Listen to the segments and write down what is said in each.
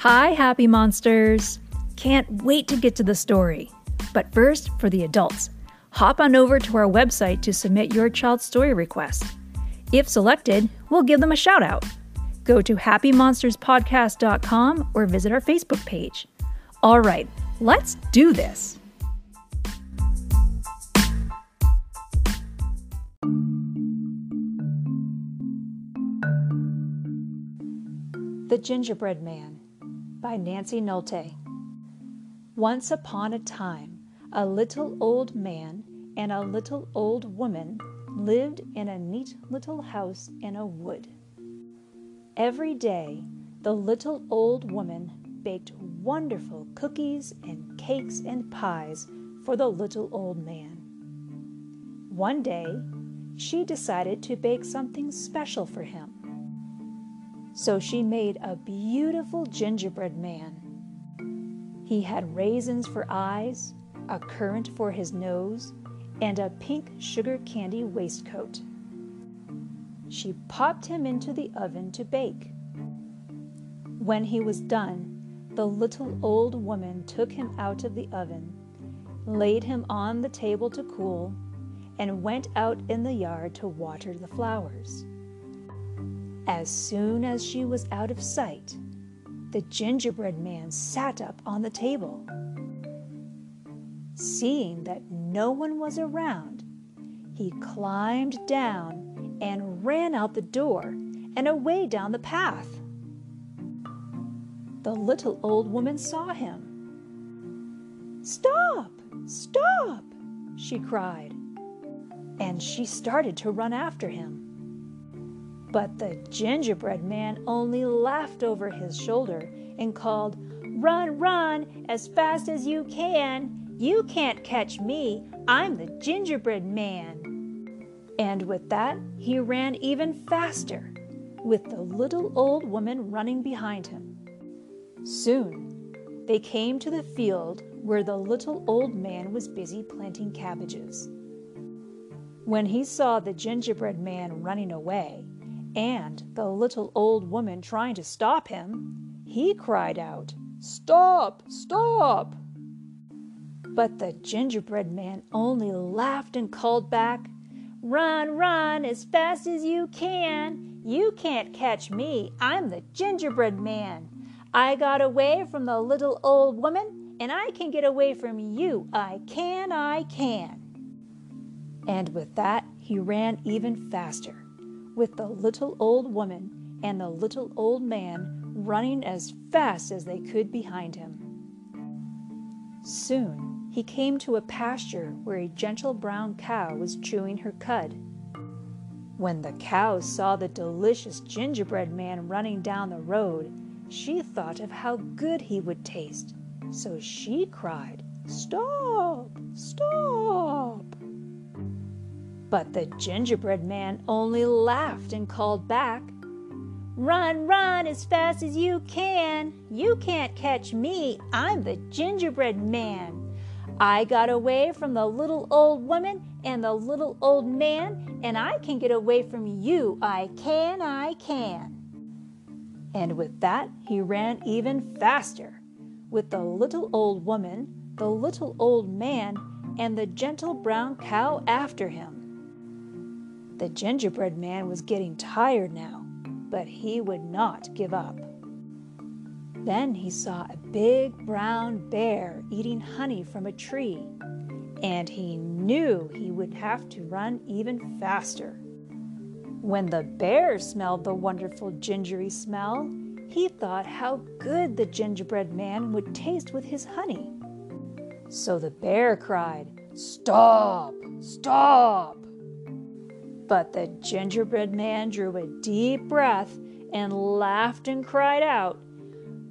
Hi, happy monsters! Can't wait to get to the story. But first, for the adults, hop on over to our website to submit your child's story request. If selected, we'll give them a shout out. Go to happymonsterspodcast.com or visit our Facebook page. All right, let's do this. The Gingerbread Man by Nancy Nolte. Once upon a time, a little old man and a little old woman lived in a neat little house in a wood. Every day, the little old woman baked wonderful cookies and cakes and pies for the little old man. One day, she decided to bake something special for him. So she made a beautiful gingerbread man. He had raisins for eyes, a currant for his nose, and a pink sugar candy waistcoat. She popped him into the oven to bake. When he was done, the little old woman took him out of the oven, laid him on the table to cool, and went out in the yard to water the flowers. As soon as she was out of sight, the gingerbread man sat up on the table. Seeing that no one was around, he climbed down and ran out the door and away down the path. The little old woman saw him. Stop! Stop! she cried, and she started to run after him. But the gingerbread man only laughed over his shoulder and called, Run, run, as fast as you can. You can't catch me. I'm the gingerbread man. And with that, he ran even faster, with the little old woman running behind him. Soon, they came to the field where the little old man was busy planting cabbages. When he saw the gingerbread man running away, and the little old woman trying to stop him, he cried out, Stop! Stop! But the gingerbread man only laughed and called back, Run, run as fast as you can. You can't catch me. I'm the gingerbread man. I got away from the little old woman, and I can get away from you. I can, I can. And with that, he ran even faster with the little old woman and the little old man running as fast as they could behind him. Soon he came to a pasture where a gentle brown cow was chewing her cud. When the cow saw the delicious gingerbread man running down the road, she thought of how good he would taste. So she cried, Stop! Stop! But the gingerbread man only laughed and called back, Run, run as fast as you can. You can't catch me. I'm the gingerbread man. I got away from the little old woman and the little old man, and I can get away from you. I can, I can. And with that, he ran even faster, with the little old woman, the little old man, and the gentle brown cow after him. The gingerbread man was getting tired now, but he would not give up. Then he saw a big brown bear eating honey from a tree, and he knew he would have to run even faster. When the bear smelled the wonderful gingery smell, he thought how good the gingerbread man would taste with his honey. So the bear cried, Stop! Stop! But the gingerbread man drew a deep breath and laughed and cried out,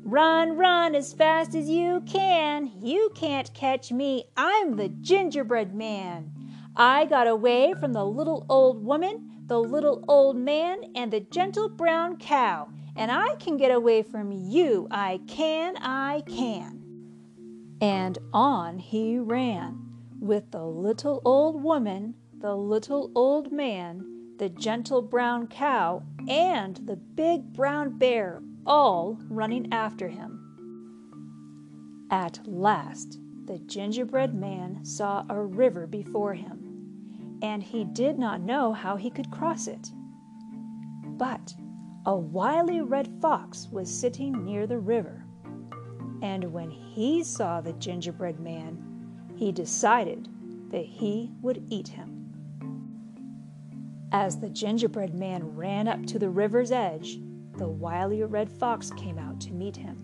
Run, run as fast as you can. You can't catch me. I'm the gingerbread man. I got away from the little old woman, the little old man, and the gentle brown cow, and I can get away from you. I can, I can. And on he ran, with the little old woman, the little old man, the gentle brown cow, and the big brown bear all running after him. At last, the gingerbread man saw a river before him, and he did not know how he could cross it. But a wily red fox was sitting near the river, and when he saw the gingerbread man, he decided that he would eat him. As the gingerbread man ran up to the river's edge, the wily red fox came out to meet him.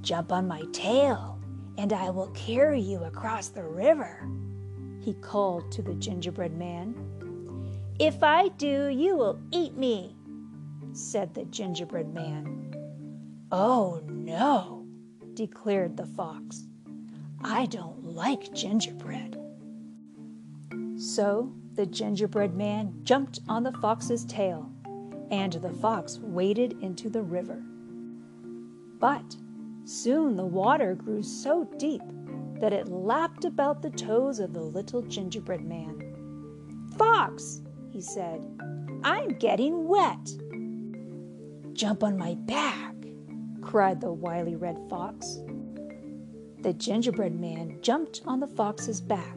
Jump on my tail, and I will carry you across the river, he called to the gingerbread man. If I do, you will eat me, said the gingerbread man. Oh, no, declared the fox. I don't like gingerbread. So the gingerbread man jumped on the fox's tail, and the fox waded into the river. But soon the water grew so deep that it lapped about the toes of the little gingerbread man. Fox, he said, I'm getting wet. Jump on my back, cried the wily red fox. The gingerbread man jumped on the fox's back,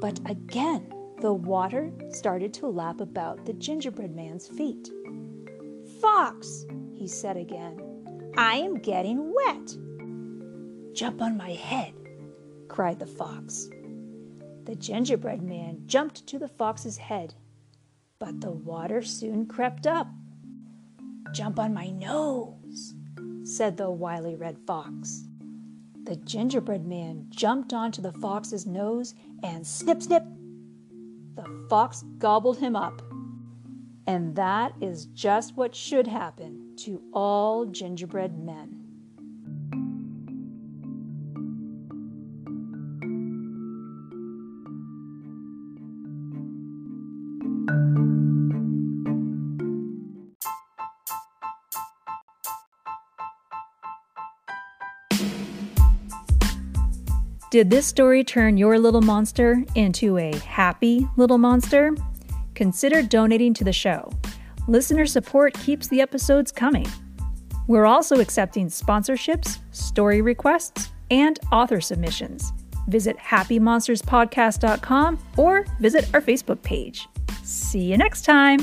but again the water started to lap about the gingerbread man's feet. Fox, he said again, I am getting wet. Jump on my head, cried the fox. The gingerbread man jumped to the fox's head, but the water soon crept up. Jump on my nose, said the wily red fox. The gingerbread man jumped onto the fox's nose and snip, snip, the fox gobbled him up. And that is just what should happen to all gingerbread men. Did this story turn your little monster into a happy little monster? Consider donating to the show. Listener support keeps the episodes coming. We're also accepting sponsorships, story requests, and author submissions. Visit happymonsterspodcast.com or visit our Facebook page. See you next time.